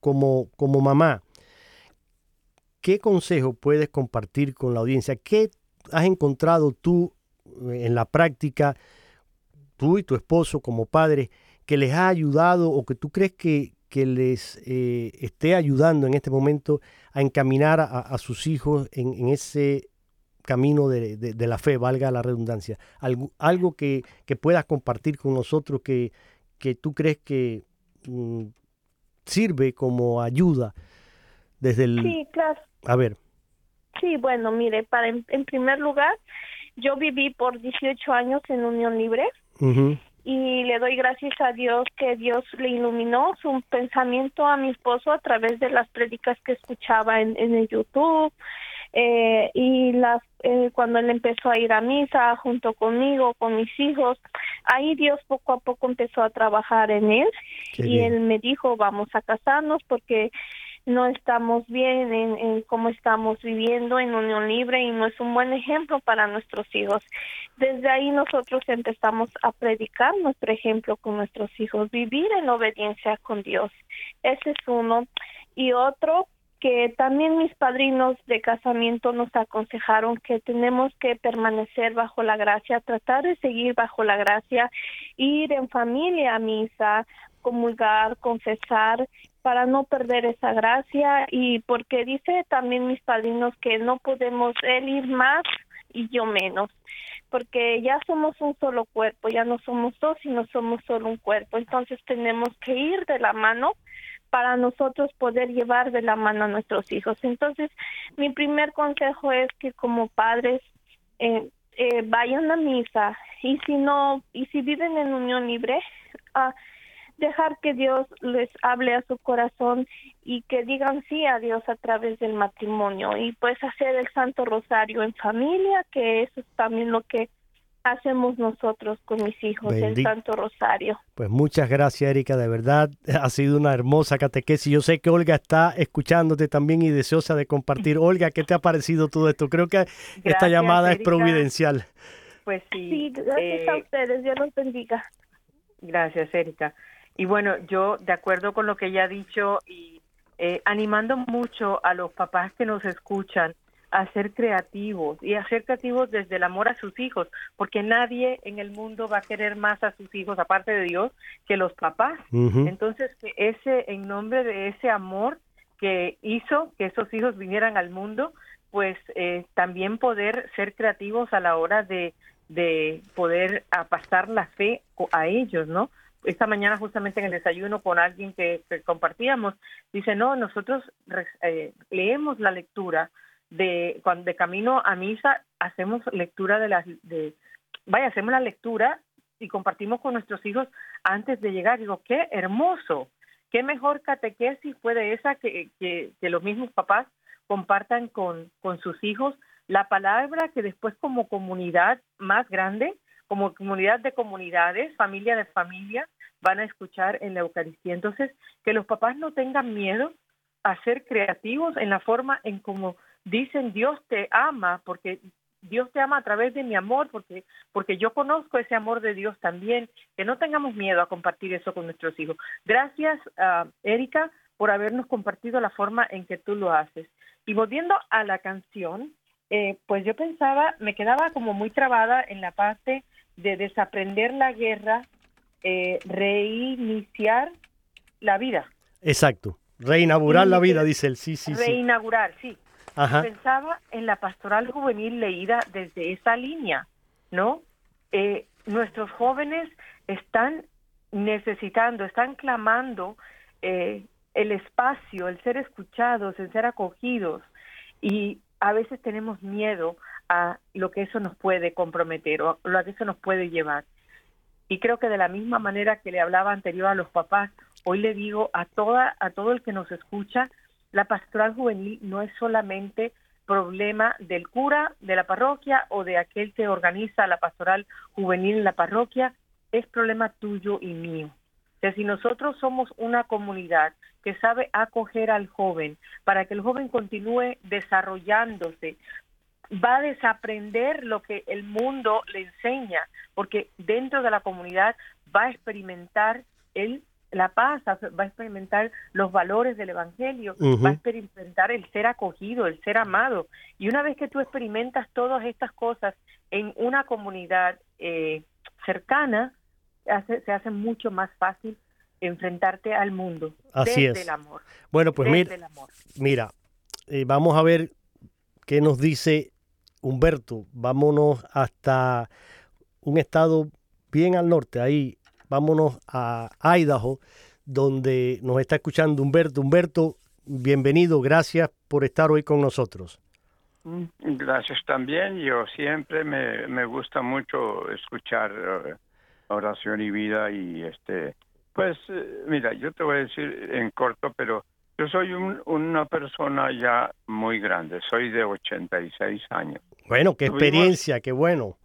como, como mamá. ¿Qué consejo puedes compartir con la audiencia? ¿Qué has encontrado tú eh, en la práctica, tú y tu esposo como padres, que les ha ayudado o que tú crees que, que les eh, esté ayudando en este momento a encaminar a, sus hijos en, en ese camino de, de- de la fe, valga la redundancia? Algo, algo que, que puedas compartir con nosotros que, que tú crees que mm, sirve como ayuda desde el... sí, claro. A ver, Sí, bueno, mire, para en, en primer lugar, yo viví por 18 años en unión libre y le doy gracias a Dios que Dios le iluminó su pensamiento a mi esposo a través de las prédicas que escuchaba en, en el YouTube eh, y las eh, cuando él empezó a ir a misa junto conmigo, con mis hijos, ahí Dios poco a poco empezó a trabajar en él Qué y bien. él me dijo vamos a casarnos porque no estamos bien en, en cómo estamos viviendo en unión libre y no es un buen ejemplo para nuestros hijos. Desde ahí nosotros empezamos a predicar nuestro ejemplo con nuestros hijos, vivir en obediencia con Dios. Ese es uno. Y otro, que también mis padrinos de casamiento nos aconsejaron que tenemos que permanecer bajo la gracia, tratar de seguir bajo la gracia, ir en familia a misa, comulgar, confesar, para no perder esa gracia y porque dice también mis padrinos que no podemos él ir más y yo menos porque ya somos un solo cuerpo, ya no somos dos, sino somos solo un cuerpo. Entonces tenemos que ir de la mano para nosotros poder llevar de la mano a nuestros hijos. Entonces, mi primer consejo es que como padres eh, eh, vayan a misa y si no, y si viven en unión libre, ah, dejar que Dios les hable a su corazón y que digan sí a Dios a través del matrimonio y pues hacer el Santo Rosario en familia, que eso es también lo que hacemos nosotros con mis hijos, el. Santo Rosario. pues muchas gracias Erika, de verdad ha sido una hermosa catequesis. Yo sé que Olga está escuchándote también y deseosa de compartir. Olga, ¿qué te ha parecido todo esto? Creo que esta llamada es providencial. Pues sí. Sí, gracias a eh, ustedes, Dios los bendiga. Gracias, Erika. Y bueno, yo de acuerdo con lo que ella ha dicho y eh, animando mucho a los papás que nos escuchan a ser creativos y a ser creativos desde el amor a sus hijos, porque nadie en el mundo va a querer más a sus hijos, aparte de Dios, que los papás. Entonces, que ese, en nombre de ese amor que hizo que esos hijos vinieran al mundo, pues eh, también poder ser creativos a la hora de, de poder pasar la fe a ellos, ¿no? Esta mañana justamente en el desayuno con alguien que, que compartíamos, dice, no, nosotros eh, leemos la lectura de cuando de camino a misa, hacemos lectura de las, de, vaya, hacemos la lectura y compartimos con nuestros hijos antes de llegar. Digo, qué hermoso, qué mejor catequesis puede esa que, que, que los mismos papás compartan con, con sus hijos la palabra que después como comunidad más grande, como comunidad de comunidades, familia de familia, van a escuchar en la Eucaristía. Entonces, que los papás no tengan miedo a ser creativos en la forma en como dicen Dios te ama, porque Dios te ama a través de mi amor, porque, porque yo conozco ese amor de Dios también, que no tengamos miedo a compartir eso con nuestros hijos. Gracias, ah, Erika, por habernos compartido la forma en que tú lo haces. Y volviendo a la canción, eh, pues yo pensaba, me quedaba como muy trabada en la parte de desaprender la guerra, eh, reiniciar la vida, Exacto. Reinaugurar la vida, dice él. Sí, sí, sí. reinaugurar, sí. Pensaba en la pastoral juvenil leída desde esa línea, ¿no? Eh, nuestros jóvenes están necesitando, están clamando eh, el espacio, el ser escuchados, el ser acogidos y a veces tenemos miedo a lo que eso nos puede comprometer o a lo que eso nos puede llevar. Y creo que de la misma manera que le hablaba anterior a los papás, hoy le digo a toda a todo el que nos escucha, la pastoral juvenil no es solamente problema del cura de la parroquia o de aquel que organiza la pastoral juvenil en la parroquia, es problema tuyo y mío. O sea, si nosotros somos una comunidad que sabe acoger al joven para que el joven continúe desarrollándose, va a desaprender lo que el mundo le enseña, porque dentro de la comunidad va a experimentar el la paz, va a experimentar los valores del Evangelio, va a experimentar el ser acogido, el ser amado. Y una vez que tú experimentas todas estas cosas en una comunidad eh, cercana, se hace mucho más fácil enfrentarte al mundo Así desde es. el amor. Bueno, pues desde mira, el amor. mira eh, vamos a ver qué nos dice Humberto. Vámonos hasta un estado bien al norte, ahí. Vámonos a Idaho, donde nos está escuchando Humberto. Humberto, bienvenido, gracias por estar hoy con nosotros. Mm, Gracias también. Yo siempre me, me gusta mucho escuchar eh, oración y vida y este, pues eh, mira, yo te voy a decir en corto, pero yo soy un- una persona ya muy grande. Soy de 86 años. Bueno, qué Tuvimos- experiencia, qué bueno.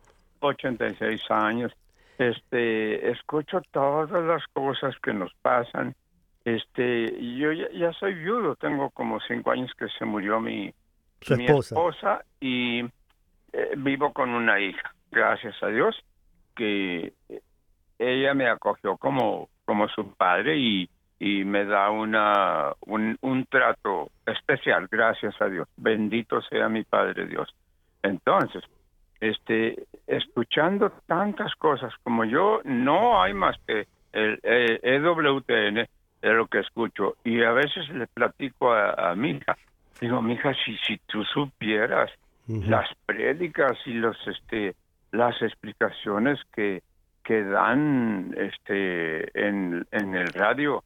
86 años. Este, escucho todas las cosas que nos pasan. Este, yo ya, ya soy viudo, tengo como cinco años que se murió mi, Su mi esposa. esposa y eh, vivo con una hija, gracias a Dios, que ella me acogió como, como su padre y, y me da una, un, un trato especial, gracias a Dios. Bendito sea mi Padre Dios. Entonces, este, escuchando tantas cosas como yo, no hay más que el, eh, EWTN, es lo que escucho. Y a veces le platico a, a mi hija, digo, mija, si, si tú supieras las prédicas y los, este, las explicaciones que, que dan este, en, en el radio,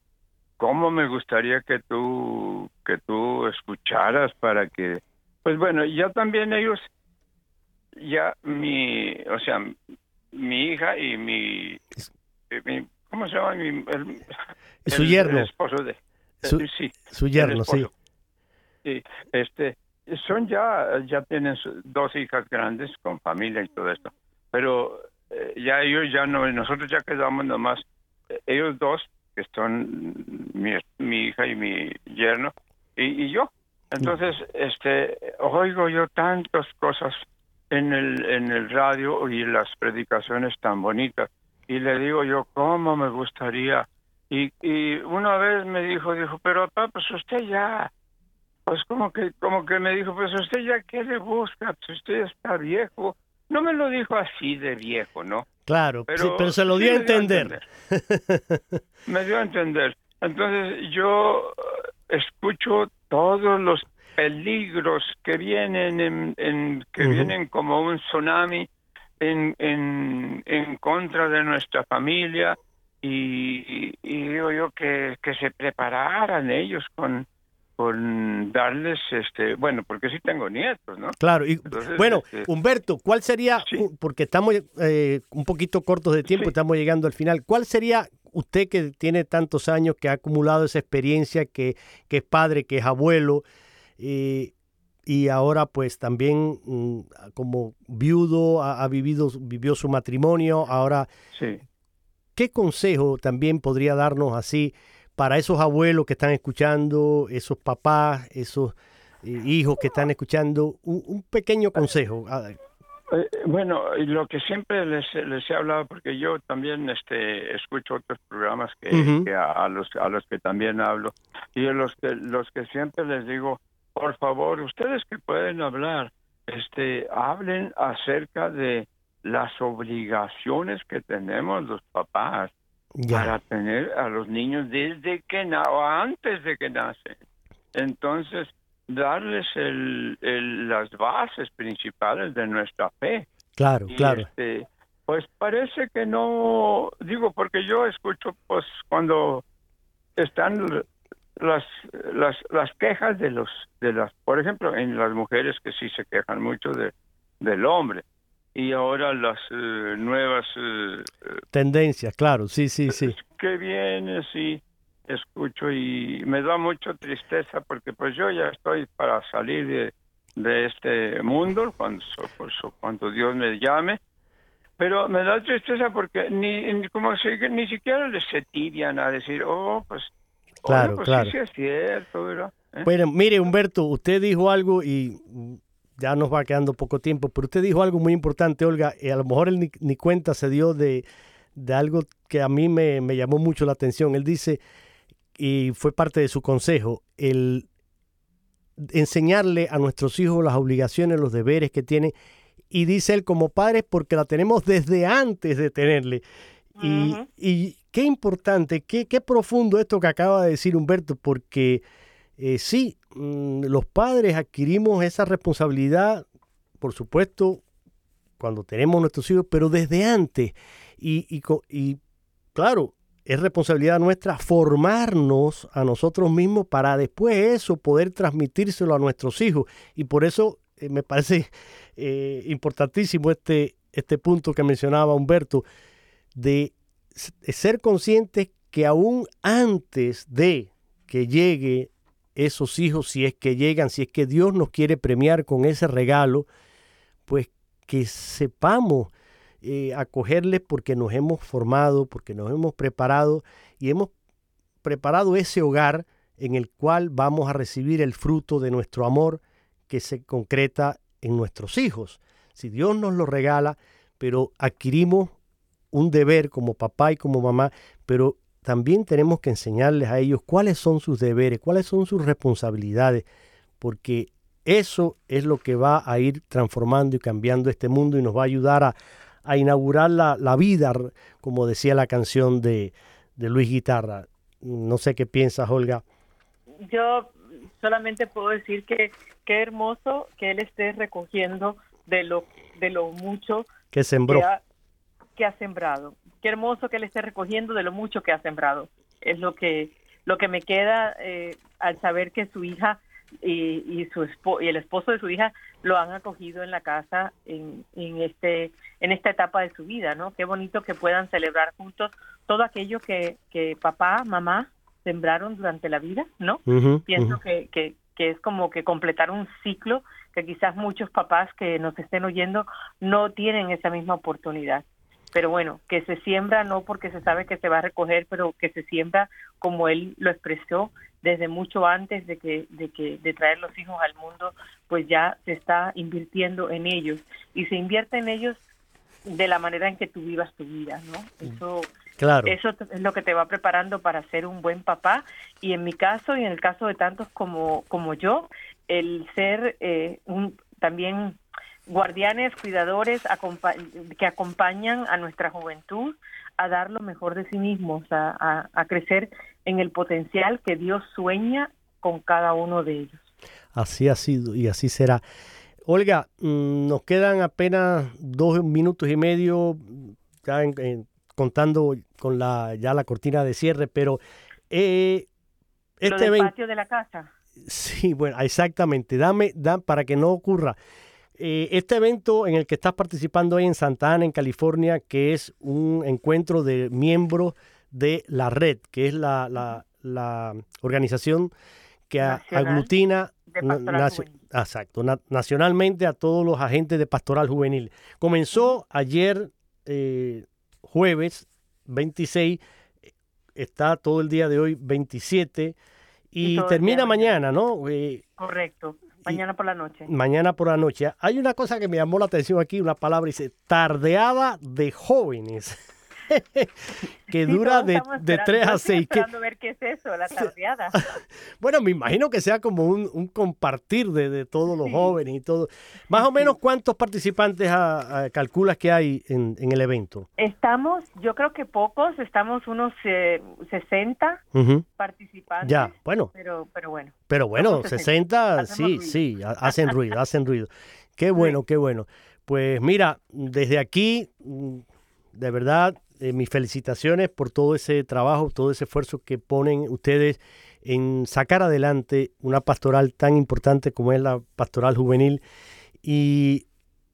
cómo me gustaría que tú, que tú escucharas para que, pues bueno, ya también ellos ya mi, o sea, mi hija y mi, eh, mi- ¿cómo se llama? Mi, el, Su el- yerno. el esposo de, Su- eh, sí, su yerno, sí. Sí, este, son ya, ya tienen dos hijas grandes con familia y todo esto, pero eh, ya ellos ya no, nosotros ya quedamos nomás, eh, ellos dos, que son mi, mi hija y mi yerno, y, y yo. Entonces, este, oigo yo tantas cosas en el, en el radio y las predicaciones tan bonitas, y le digo yo, ¿cómo me gustaría? Y, y una vez me dijo, dijo, pero papá, pues usted ya, pues como que, como que me dijo, pues usted ya qué le busca, pues usted ya está viejo. No me lo dijo así de viejo, ¿no? Claro, Pero sí, pero se lo sí dio a me dio a entender. Me dio a entender. Entonces yo eh, escucho todos los peligros que vienen, en, en- que vienen como un tsunami en, en, en contra de nuestra familia y, y digo yo que, que se prepararan ellos con, con darles, este, bueno, porque sí tengo nietos, ¿no? Claro, y Entonces, bueno, este, Humberto, ¿cuál sería, porque estamos eh, un poquito cortos de tiempo, estamos llegando al final, ¿cuál sería usted que tiene tantos años, que ha acumulado esa experiencia, que, que es padre, que es abuelo, eh, y ahora pues también mm, como viudo, ha, ha vivido, vivió su matrimonio, ahora, Sí. ¿qué consejo también podría darnos así para esos abuelos que están escuchando, esos papás, esos eh, hijos que están escuchando, un, un pequeño consejo? Eh, bueno, lo que siempre les, les he hablado, porque yo también este, escucho otros programas que, a, a los, a los que también hablo, y a los que, los que siempre les digo, por favor, ustedes que pueden hablar, este, hablen acerca de las obligaciones que tenemos los papás Ya. para tener a los niños desde que na o antes de que nacen. Entonces, darles el, el- las bases principales de nuestra fe. Claro, Y, claro. este, pues parece que no, digo, porque yo escucho, pues, cuando están las, las, las quejas de los, de las, por ejemplo, en las mujeres que sí se quejan mucho de, del hombre. Y ahora las eh, nuevas eh, Tendencias, claro, sí, sí, sí. que viene, sí, escucho y me da mucha tristeza porque pues yo ya estoy para salir de, de este mundo cuando, cuando Dios me llame Pero me da tristeza porque ni, como si, ni siquiera les se tibian a decir, oh, pues, Claro, oye, pues claro. sí, sí es cierto, ¿verdad? ¿Eh? Bueno, mire, Humberto, usted dijo algo y ya nos va quedando poco tiempo, pero usted dijo algo muy importante, Olga, y a lo mejor él ni, ni cuenta se dio de, de algo que a mí me, me llamó mucho la atención. Él dice, y fue parte de su consejo, el enseñarle a nuestros hijos las obligaciones, los deberes que tienen, y dice él como padres porque la tenemos desde antes de tenerle. Y qué importante, qué, qué profundo esto que acaba de decir Humberto, porque eh, sí, mm, los padres adquirimos esa responsabilidad, por supuesto, cuando tenemos nuestros hijos, pero desde antes. Y, y claro, es responsabilidad nuestra formarnos a nosotros mismos para después eso poder transmitírselo a nuestros hijos. Y por eso eh, me parece eh, importantísimo este, este punto que mencionaba Humberto, de ser conscientes que aún antes de que llegue esos hijos, si es que llegan, si es que Dios nos quiere premiar con ese regalo, pues que sepamos eh, acogerles porque nos hemos formado, porque nos hemos preparado y hemos preparado ese hogar en el cual vamos a recibir el fruto de nuestro amor que se concreta en nuestros hijos. Si Dios nos lo regala, pero adquirimos un deber como papá y como mamá, pero también tenemos que enseñarles a ellos cuáles son sus deberes, cuáles son sus responsabilidades, porque eso es lo que va a ir transformando y cambiando este mundo y nos va a ayudar a, a inaugurar la, la vida, como decía la canción de, de Luis Guitarra. No sé qué piensas, Olga. Yo solamente puedo decir que qué hermoso que él esté recogiendo de lo de lo mucho Que sembró. que ha, que ha sembrado. Qué hermoso que él esté recogiendo de lo mucho que ha sembrado. Es lo que lo que me queda eh, al saber que su hija y, y su y el esposo de su hija lo han acogido en la casa en, en este en esta etapa de su vida, ¿no? Qué bonito que puedan celebrar juntos todo aquello que, que papá, mamá sembraron durante la vida, ¿no? Pienso que, que es como que completar un ciclo que quizás muchos papás que nos estén oyendo no tienen esa misma oportunidad. Pero bueno, que se siembra no porque se sabe que se va a recoger, pero que se siembra como él lo expresó desde mucho antes de que de que de traer los hijos al mundo, pues ya se está invirtiendo en ellos y se invierte en ellos de la manera en que tú vivas tu vida, ¿no? Eso Claro. eso es lo que te va preparando para ser un buen papá y en mi caso y en el caso de tantos como como yo el ser eh, un también guardianes cuidadores acompa- que acompañan a nuestra juventud a dar lo mejor de sí mismos a, a- a crecer en el potencial que Dios sueña con cada uno de ellos Así ha sido y así será. Olga, mm, nos quedan apenas dos minutos y medio, ya en- en- contando con la ya la cortina de cierre, pero eh, lo este del evento, patio de la casa sí, bueno, exactamente, dame, da, para que no ocurra. Eh, este evento en el que estás participando ahí en Santa Ana, en California, que es un encuentro de miembros de la red, que es la, la- la organización que Nacional aglutina de na- Pastoral nacio- Juvenil. exacto, na- nacionalmente a todos los agentes de pastoral juvenil. Comenzó ayer eh, jueves 26, eh, está todo el día de hoy 27 Y termina mañana, ¿no? Eh, correcto mañana por la noche mañana por la noche. Hay una cosa que me llamó la atención aquí, una palabra dice tardeada de jóvenes. Que Sí, dura de, de esperando. 3 Yo a estoy 6. Que, esperando ver qué es eso, la tardeada. bueno, me imagino que sea como un, un compartir de, de todos los Sí. jóvenes y todo. Más o menos, ¿cuántos participantes ah, ah, calculas que hay en, en el evento? Estamos, yo creo que pocos, estamos unos eh, 60 Ujú. participantes. Ya, bueno, Pero, pero bueno. pero bueno, Somos 60, 60. sí, sí, ha- hacen ruido, hacen ruido. Qué bueno, qué bueno. Pues mira, desde aquí, mm, de verdad, eh, mis felicitaciones por todo ese trabajo, todo ese esfuerzo que ponen ustedes en sacar adelante una pastoral tan importante como es la pastoral juvenil. Y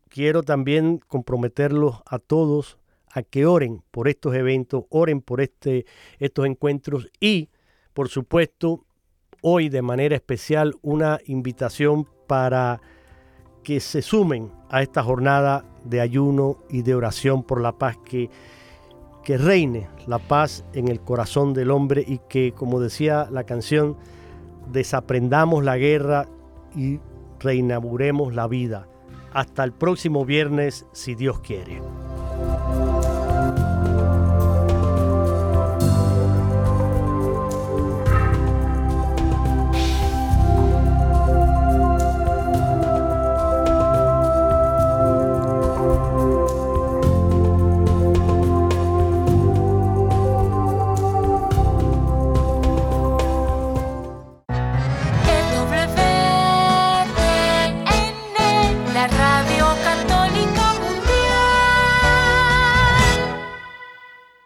quiero también comprometerlos a todos a que oren por estos eventos, oren por este, estos encuentros y, por supuesto, hoy de manera especial una invitación para que se sumen a esta jornada de ayuno y de oración por la paz, que, que reine la paz en el corazón del hombre y que, como decía la canción, desaprendamos la guerra y reinauguremos la vida. Hasta el próximo viernes, si Dios quiere.